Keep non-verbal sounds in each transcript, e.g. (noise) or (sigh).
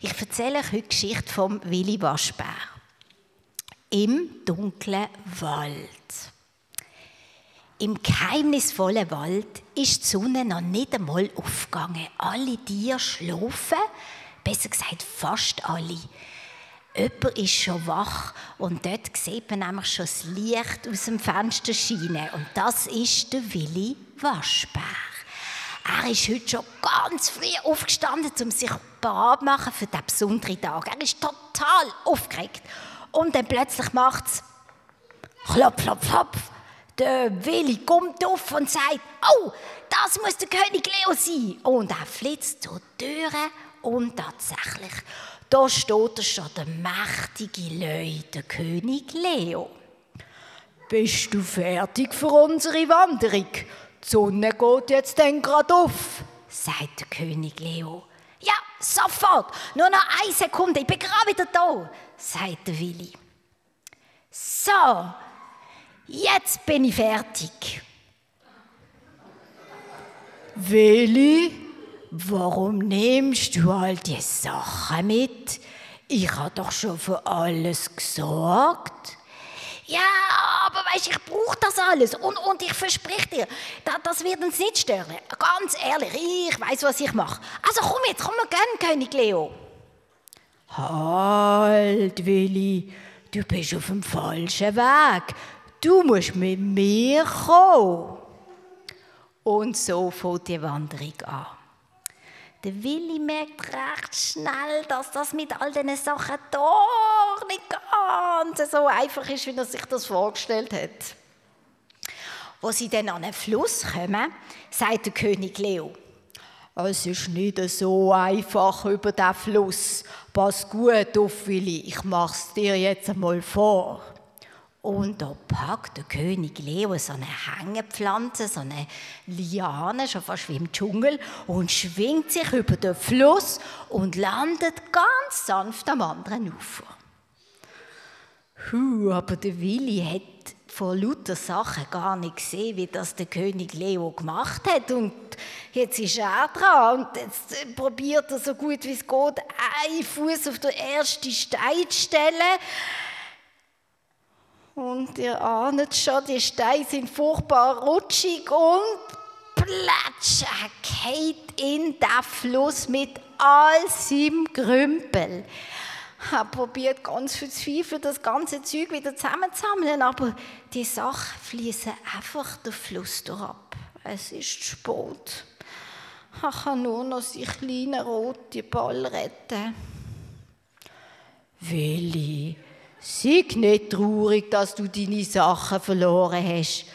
Ich erzähle euch heute die Geschichte vom Willi Waschbär. Im dunklen Wald. Im geheimnisvollen Wald ist die Sonne noch nicht einmal aufgegangen. Alle Tiere schlafen, besser gesagt fast alle. Jemand ist schon wach und dort sieht man nämlich schon das Licht aus dem Fenster scheinen. Und das ist der Willi Waschbär. Er ist heute schon ganz früh aufgestanden, um sich zu machen für diesen besonderen Tag. Er ist total aufgeregt. Und dann plötzlich macht es klopf, klopf, klopf. Der Willi kommt auf und sagt, oh, das muss der König Leo sein. Und er flitzt zur Türe und tatsächlich, da steht schon der mächtige Leu, der König Leo. Bist du fertig für unsere Wanderung? Die Sonne geht jetzt dann gerade auf, sagt der König Leo. Ja, sofort, nur noch eine Sekunde, ich bin gerade wieder da, sagt Willi. So, jetzt bin ich fertig. Willi, warum nimmst du all die Sachen mit? Ich habe doch schon für alles gesorgt. Ja, aber weißt, ich brauche das alles und, und ich verspreche dir, das, das wird uns nicht stören. Ganz ehrlich, ich weiß, was ich mache. Also komm jetzt, komm mal gern, König Leo. Halt, Willi, du bist auf dem falschen Weg. Du musst mit mir kommen. Und so fängt die Wanderung an. Der Willi merkt recht schnell, dass das mit all diesen Sachen doch nicht ganz so einfach ist, wie er sich das vorgestellt hat. Wo sie dann an einen Fluss kommen, sagt der König Leo, es ist nicht so einfach über den Fluss. Pass gut auf, Willi, ich mach's dir jetzt einmal vor. Und da packt der König Leo so eine Hängepflanze, so eine Liane, schon fast wie im Dschungel, und schwingt sich über den Fluss und landet ganz sanft am anderen Ufer. Huh, aber der Willi hat von lauter Sachen gar nicht gesehen, wie das der König Leo gemacht hat. Und jetzt ist er dran und jetzt probiert er so gut wie es geht, einen Fuß auf den ersten Stein zu stellen und ihr ahnt schon, die Steine sind furchtbar rutschig und platsch, er geht in den Fluss mit all seinem Grümpel. Er probiert ganz verzweifelt, das ganze Zeug wieder zusammenzusammeln, aber die Sachen fließen einfach den Fluss ab. Es ist spät. Er kann nur noch seinen kleinen roten Ball retten. Willi, Sei nicht traurig, dass du deine Sachen verloren hast.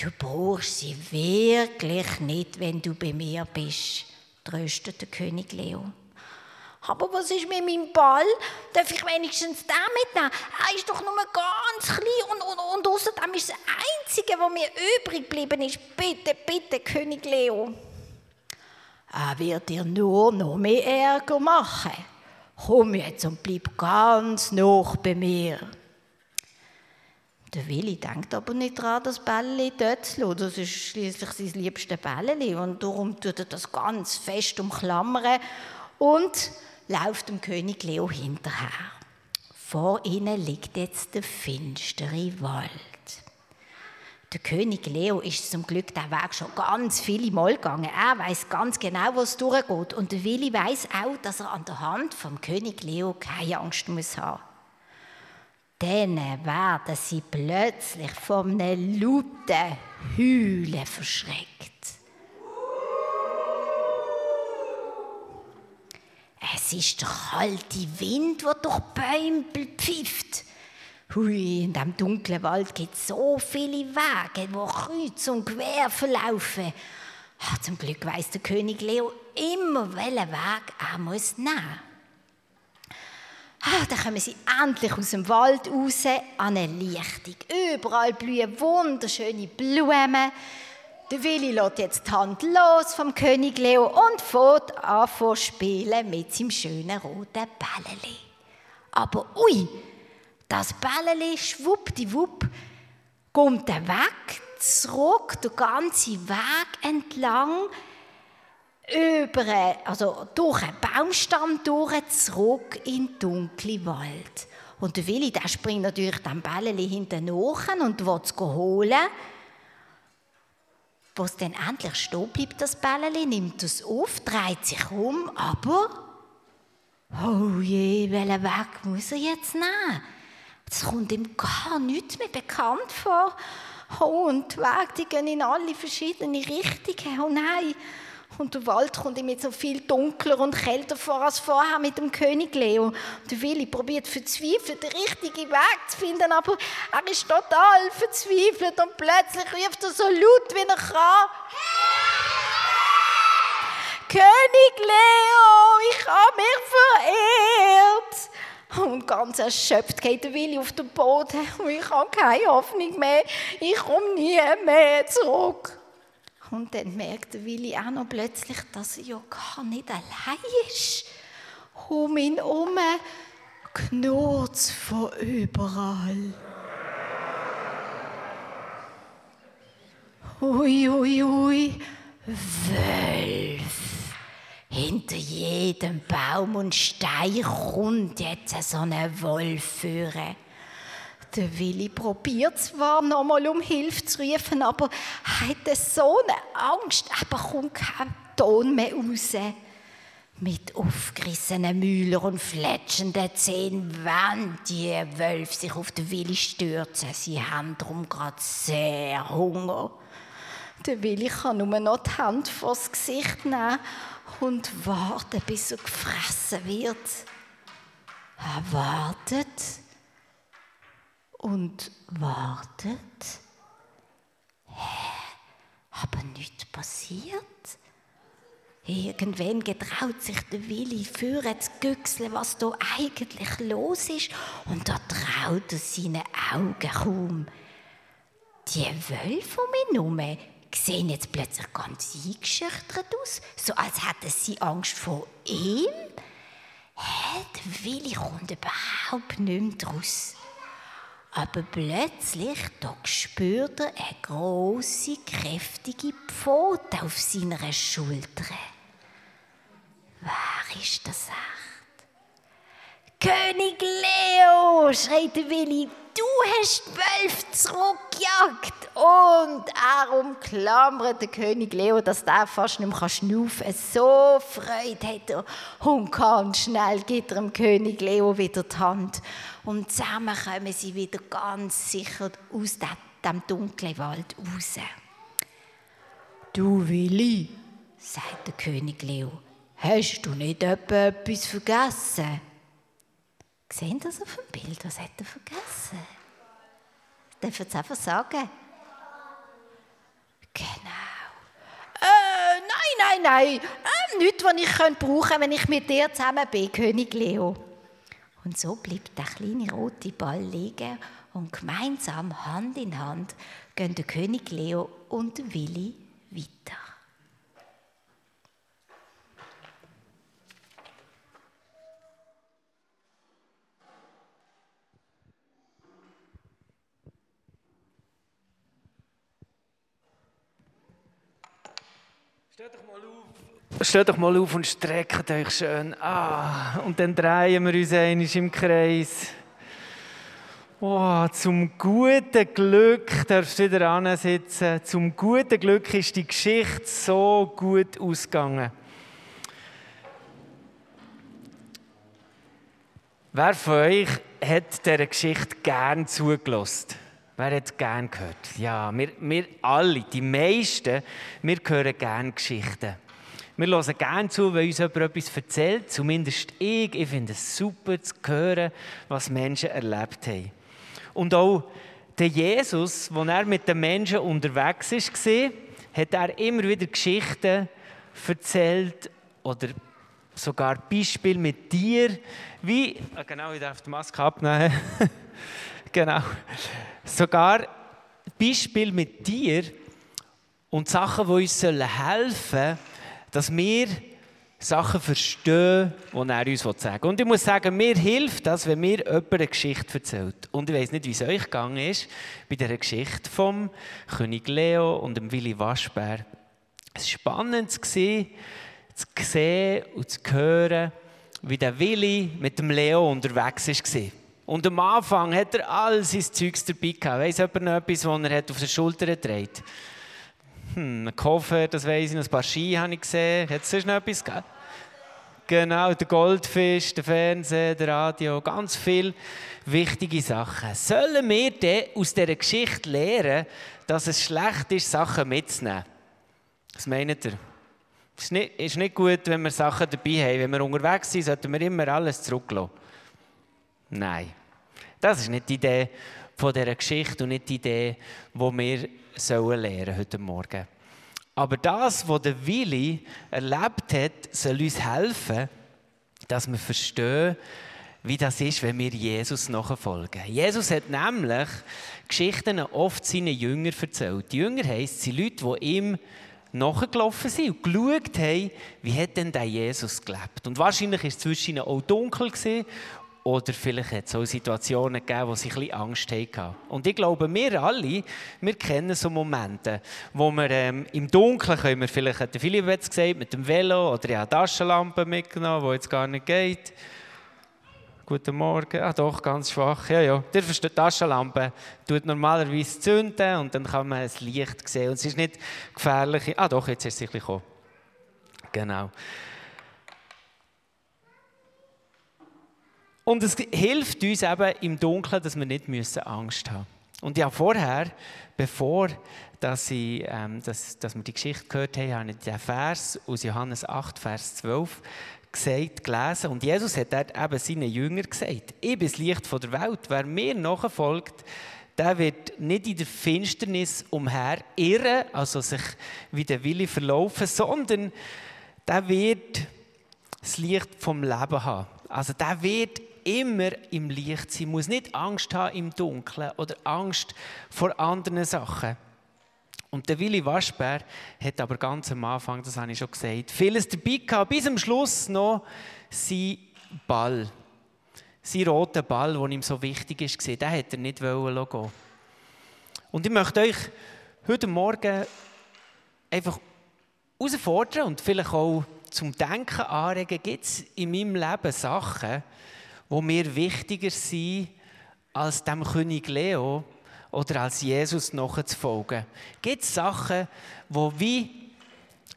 Du brauchst sie wirklich nicht, wenn du bei mir bist, tröstet der König Leo. Aber was ist mit meinem Ball? Darf ich wenigstens den mitnehmen? Er ist doch nur ganz klein und, und, und außerdem ist das Einzige, was mir übrig geblieben ist. Bitte, bitte, König Leo. Er wird dir nur noch mehr Ärger machen komm jetzt und bleib ganz noch bei mir. Der Willi denkt aber nicht daran, das Bällchen dort zu lassen. Das ist schließlich sein liebstes Bällchen und darum tut er das ganz fest umklammern und läuft dem König Leo hinterher. Vor ihnen liegt jetzt der finstere Wald. Der König Leo ist zum Glück der Weg schon ganz viele Mal gegangen. Er weiß ganz genau, was durchgeht. Und der Willi weiß auch, dass er an der Hand vom König Leo keine Angst muss haben. Dann werden sie plötzlich von einem lauten Heulen verschreckt. Es ist der kalte Wind, der durch die Bäume pfifft. Hui, in diesem dunklen Wald gibt es so viele Wege, die kreuz und quer verlaufen. Ach, zum Glück weiß der König Leo immer, welchen Weg er muss nehmen Ah, dann kommen sie endlich aus dem Wald raus an eine Lichtung. Überall blühen wunderschöne Blumen. Der Willi lässt jetzt die Hand los vom König Leo und fährt an spielen mit seinem schönen roten Bälleli. Aber ui, das Bällchen, schwuppdiwupp, kommt er weg, zurück, den ganzen Weg entlang, über, also durch einen Baumstamm durch, zurück in den dunklen Wald. Und der Willi, der springt natürlich dem Bälleli hinten nach und will es holen. Wo es dann endlich stehen bleibt, das Bälleli, nimmt es auf, dreht sich um, aber oh je, welchen Weg muss er jetzt nehmen? Das kommt ihm gar nichts mehr bekannt vor. Oh, und die Wege, die gehen in alle verschiedene Richtungen. Oh nein, und der Wald kommt ihm jetzt so viel dunkler und kälter vor als vorher mit dem König Leo. Der Willi probiert verzweifelt, den richtigen Weg zu finden, aber er ist total verzweifelt und plötzlich ruft er so laut, wie er kann. König Leo, (laughs) Und ganz erschöpft geht der Willi auf den Boden (laughs) und ich habe keine Hoffnung mehr. Ich komme nie mehr zurück. Und dann merkt der Willi auch noch plötzlich, dass er ja gar nicht allein ist. Um ihn herum knurrt von überall. Ui, ui, ui, Wölf. Hinter jedem Baum und Stein kommt jetzt so ein Wolf führen. Der Willi probiert zwar noch mal um Hilfe zu rufen, aber hat so eine Angst, aber kommt kein Ton mehr raus. Mit aufgerissenen Mühlen und fletschenden Zähnen wollen die Wölfe sich auf den Willi stürzen. Sie haben darum gerade sehr Hunger. Der Willi kann nur noch die Hand vors Gesicht nehmen und warten, bis er gefressen wird. Er wartet und wartet. Hä? Aber nichts passiert. Irgendwann getraut sich der Willi führen zu güchseln, was da eigentlich los ist. Und da traut er seinen Augen kaum. Die Wölfe um ihn herum sehen jetzt plötzlich ganz eingeschüchtert aus, so als hätten sie Angst vor ihm. Hä, der Willi kommt überhaupt nicht mehr draus. Aber plötzlich da spürt er eine große, kräftige Pfote auf seiner Schulter. Wer ist das echt? König Leo, schreit der Willi, hast zwölf zurückgejagt. Und er umklammert den König Leo, dass der fast nicht mehr schnaufen kann. So Freude hat er. Und ganz schnell gibt er dem König Leo wieder die Hand. Und zusammen kommen sie wieder ganz sicher aus dem dunklen Wald raus. Du Willi, sagt der König Leo, hast du nicht etwas vergessen? Sehen das auf dem Bild? Was hat er vergessen? Darf ich es einfach sagen? Genau. Äh, nein, nein, nein. Äh, nichts, was ich brauchen könnte, wenn ich mit dir zusammen bin, König Leo. Und so bleibt der kleine rote Ball liegen und gemeinsam Hand in Hand gehen der König Leo und Willi weiter. Steht doch mal auf. Steht doch mal auf und streckt euch schön. Ah, und dann drehen wir uns einmal im Kreis. Oh, zum guten Glück darfst du wieder ansitzen. Zum guten Glück ist die Geschichte so gut ausgegangen. Wer von euch hat dieser Geschichte gern zugelassen? Wer hat gern gehört? Ja, wir, wir alle, die meisten, wir hören gerne Geschichten. Wir hören gerne zu, wenn uns jemand etwas erzählt. Zumindest ich. Ich finde es super zu hören, was Menschen erlebt haben. Und auch der Jesus, als er mit den Menschen unterwegs war, hat er immer wieder Geschichten erzählt oder sogar Beispiele mit dir, wie, ah, genau, ich darf die Maske abnehmen, (laughs) genau, sogar Beispiel mit dir und Sachen, die uns helfen sollen, dass wir Sachen verstehen, die er uns sagen will. Und ich muss sagen, mir hilft das, wenn mir jemand eine Geschichte erzählt. Und ich weiß nicht, wie es euch gegangen ist, bei dieser Geschichte vom König Leo und dem Willi Waschbär. Es war spannend, zu sehen und zu hören, wie der Willi mit dem Leo unterwegs war. Und am Anfang hat er all sein Zeugs dabei gehabt. Weiss jemand noch etwas, was er auf der Schulter trägt? Hm, ein Koffer, das weiss ich ein paar Ski habe ich gesehen. Hat es sonst noch etwas gegeben? Genau, der Goldfisch, der Fernseher, der Radio, ganz viele wichtige Sachen. Sollen wir denn aus dieser Geschichte lernen, dass es schlecht ist, Sachen mitzunehmen? Was meint ihr? Es ist nicht, ist nicht gut, wenn wir Sachen dabei haben. Wenn wir unterwegs sind, sollten wir immer alles zurücklassen. Nein. Das ist nicht die Idee von dieser Geschichte und nicht die Idee, die wir sollen lernen heute Morgen. Aber das, was der Willi erlebt hat, soll uns helfen, dass wir verstehen, wie das ist, wenn wir Jesus nachfolgen. Jesus hat nämlich Geschichten oft seinen Jüngern erzählt. Die Jünger heisst, sind Leute, die ihm nachgelaufen sind und geschaut haben, wie hat denn der Jesus gelebt. Und wahrscheinlich war es zwischen ihnen auch dunkel oder vielleicht hat es auch Situationen gegeben, wo sie ein bisschen Angst hatten. Und ich glaube, wir alle, wir kennen so Momente, wo wir ähm, im Dunkeln können wir, vielleicht hat der Philipp jetzt gesagt, mit dem Velo oder ja, Taschenlampe mitgenommen, die jetzt gar nicht geht. Guten Morgen. Ah doch, ganz schwach. Ja, ja. Der versteht Taschenlampe. Tut normalerweise zünden und dann kann man das Licht sehen. Und es ist nicht gefährlich. Ah doch, jetzt ist es sicher gekommen. Genau. Und es hilft uns eben im Dunkeln, dass wir nicht Angst haben müssen. Und ja, vorher, bevor dass, ich, ähm, dass, dass wir die Geschichte gehört haben, habe ich den Vers aus Johannes 8, Vers 12 gesagt, gelesen. Und Jesus hat dort eben seinen Jüngern gesagt, ich bin das Licht der Welt. Wer mir nachfolgt, der wird nicht in der Finsternis umher irren, also sich wie der Wille verlaufen, sondern der wird das Licht vom Leben haben. Also der wird immer im Licht sein, muss nicht Angst haben im Dunkeln oder Angst vor anderen Sachen. Und der Willi Waschbär hat aber ganz am Anfang, das habe ich schon gesagt, vieles dabei gehabt, bis zum Schluss noch sein Ball. Sein roter Ball, der ihm so wichtig ist, den hat er nicht gehen. Und ich möchte euch heute Morgen einfach herausfordern und vielleicht auch zum Denken anregen, gibt es in meinem Leben Sachen, wo mir wichtiger sind als dem König Leo oder als Jesus nachzufolgen? Gibt Sachen, wo wie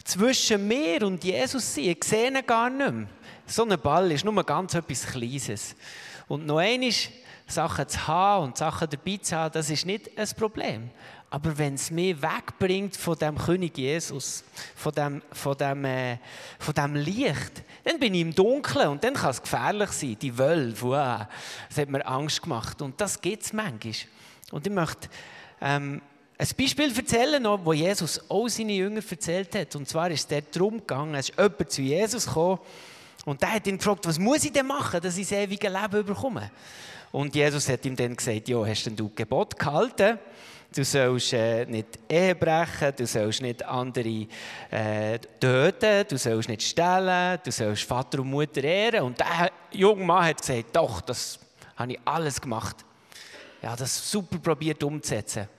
zwischen mir und Jesus sind? Ich sehe ihn gar nicht mehr. So ein Ball ist nur ganz etwas Kleines. Und noch einmal, Sachen zu haben und Sachen dabei zu haben, das ist nicht ein Problem. Aber wenn es mich wegbringt von dem König Jesus, von dem, von, dem, äh, von dem Licht, dann bin ich im Dunkeln und dann kann es gefährlich sein. Die Wölfe, wow, das hat mir Angst gemacht. Und das gibt es manchmal. Und ich möchte ähm, ein Beispiel erzählen, wo Jesus auch seine Jünger erzählt hat. Und zwar ist es darum gegangen, es ist jemand zu Jesus gekommen und der hat ihn gefragt, was muss ich denn machen, dass ich das ewige Leben bekomme? Und Jesus hat ihm dann gesagt, ja, hast denn du Gebot gehalten? Du sollst äh, nicht Ehe brechen, du sollst nicht andere äh, töten, du sollst nicht stehlen, du sollst Vater und Mutter ehren. Und der junge Mann hat gesagt, doch, das habe ich alles gemacht. Ja, das super probiert umzusetzen.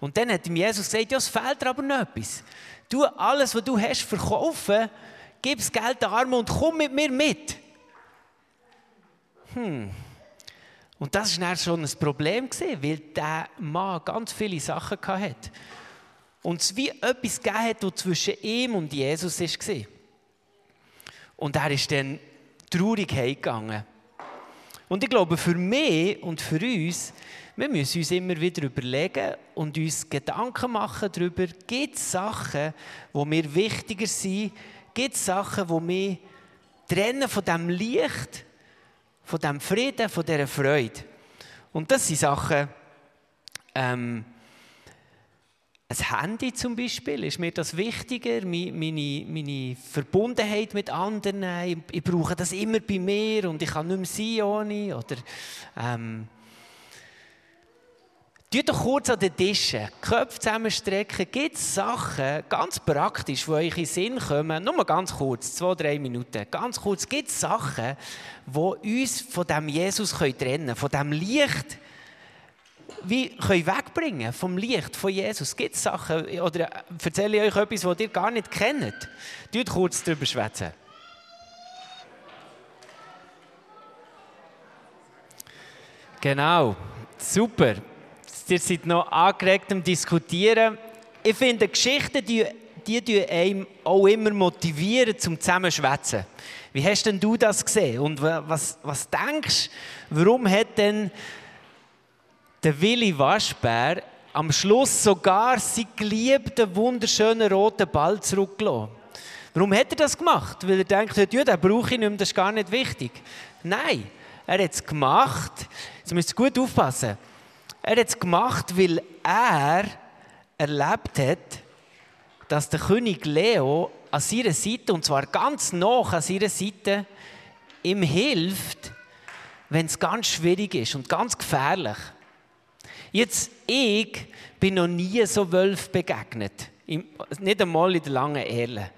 Und dann hat ihm Jesus gesagt, ja, es fehlt dir aber noch etwas. Du alles, was du hast, verkaufen, gib das Geld den Armen und komm mit mir mit. Hm. Und das war schon ein Problem, weil der Mann ganz viele Sachen hatte. Und es wie etwas gegeben hat, das zwischen ihm und Jesus war. Und er ist dann traurig heimgegangen. Und ich glaube, für mich und für uns, wir müssen uns immer wieder überlegen und uns Gedanken machen darüber, gibt es Sachen, die mir wichtiger sind, gibt es Sachen, die mich trennen von dem Licht, von dem Frieden, von dieser Freude. Und das sind Sachen, ähm, ein Handy zum Beispiel, ist mir das wichtiger, meine, meine Verbundenheit mit anderen, ich, ich, brauche das immer bei mir und ich kann nicht mehr sein ohne, oder ähm, Tut doch kurz an den Tischen, Köpfe zusammenstrecken. Gibt es Sachen, ganz praktisch, die euch in den Sinn kommen? Nur mal ganz kurz, zwei, drei Minuten. Ganz kurz, gibt es Sachen, die uns von dem Jesus trennen können, von dem Licht, wie können wegbringen vom Licht von Jesus? Gibt es Sachen, oder erzähle ich euch etwas, was ihr gar nicht kennt? Tut kurz darüber schwätzen. Genau, super. Ihr seid noch angeregt am Diskutieren. Ich finde, Geschichten, die, die einem auch immer motivieren zum Zusammenschwätzen. Wie hast denn du das gesehen? Und was, was denkst du, warum hat denn der Willi Waschbär am Schluss sogar seinen geliebten, wunderschönen roten Ball zurückgelassen? Warum hat er das gemacht? Weil er denkt, ja, den brauche ich nicht mehr, das ist gar nicht wichtig. Nein, er hat es gemacht, jetzt müsst ihr gut aufpassen, er hat es gemacht, weil er erlebt hat, dass der König Leo an seiner Seite, und zwar ganz noch an seiner Seite, ihm hilft, wenn es ganz schwierig ist und ganz gefährlich. Jetzt, ich bin noch nie so Wölf begegnet. Nicht einmal in der langen Ehe.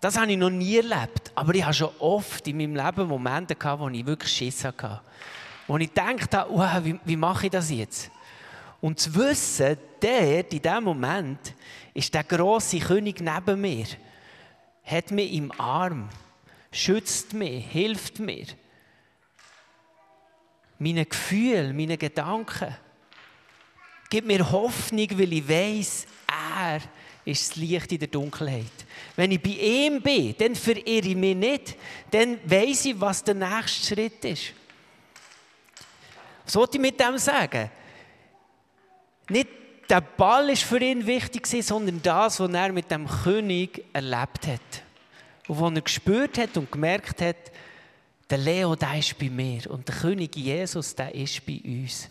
Das habe ich noch nie erlebt. Aber ich habe schon oft in meinem Leben Momente gehabt, wo ich wirklich Schiss hatte. Wo ich gedacht habe, wow, wie, wie mache ich das jetzt? Und zu wissen, der, in diesem Moment, ist der große König neben mir, hat mich im Arm, schützt mich, hilft mir. Meine Gefühle, meine Gedanken. Gibt mir Hoffnung, weil ich weiß, er ist das Licht in der Dunkelheit. Wenn ich bei ihm bin, dann verirre ich mich nicht. Dann weiß ich, was der nächste Schritt ist. Was wollte ich mit dem sagen? Nicht der Ball ist für ihn wichtig, sondern das, was er mit dem König erlebt hat. Und was er gespürt hat und gemerkt hat, der Leo, der ist bei mir. Und der König Jesus, der ist bei uns.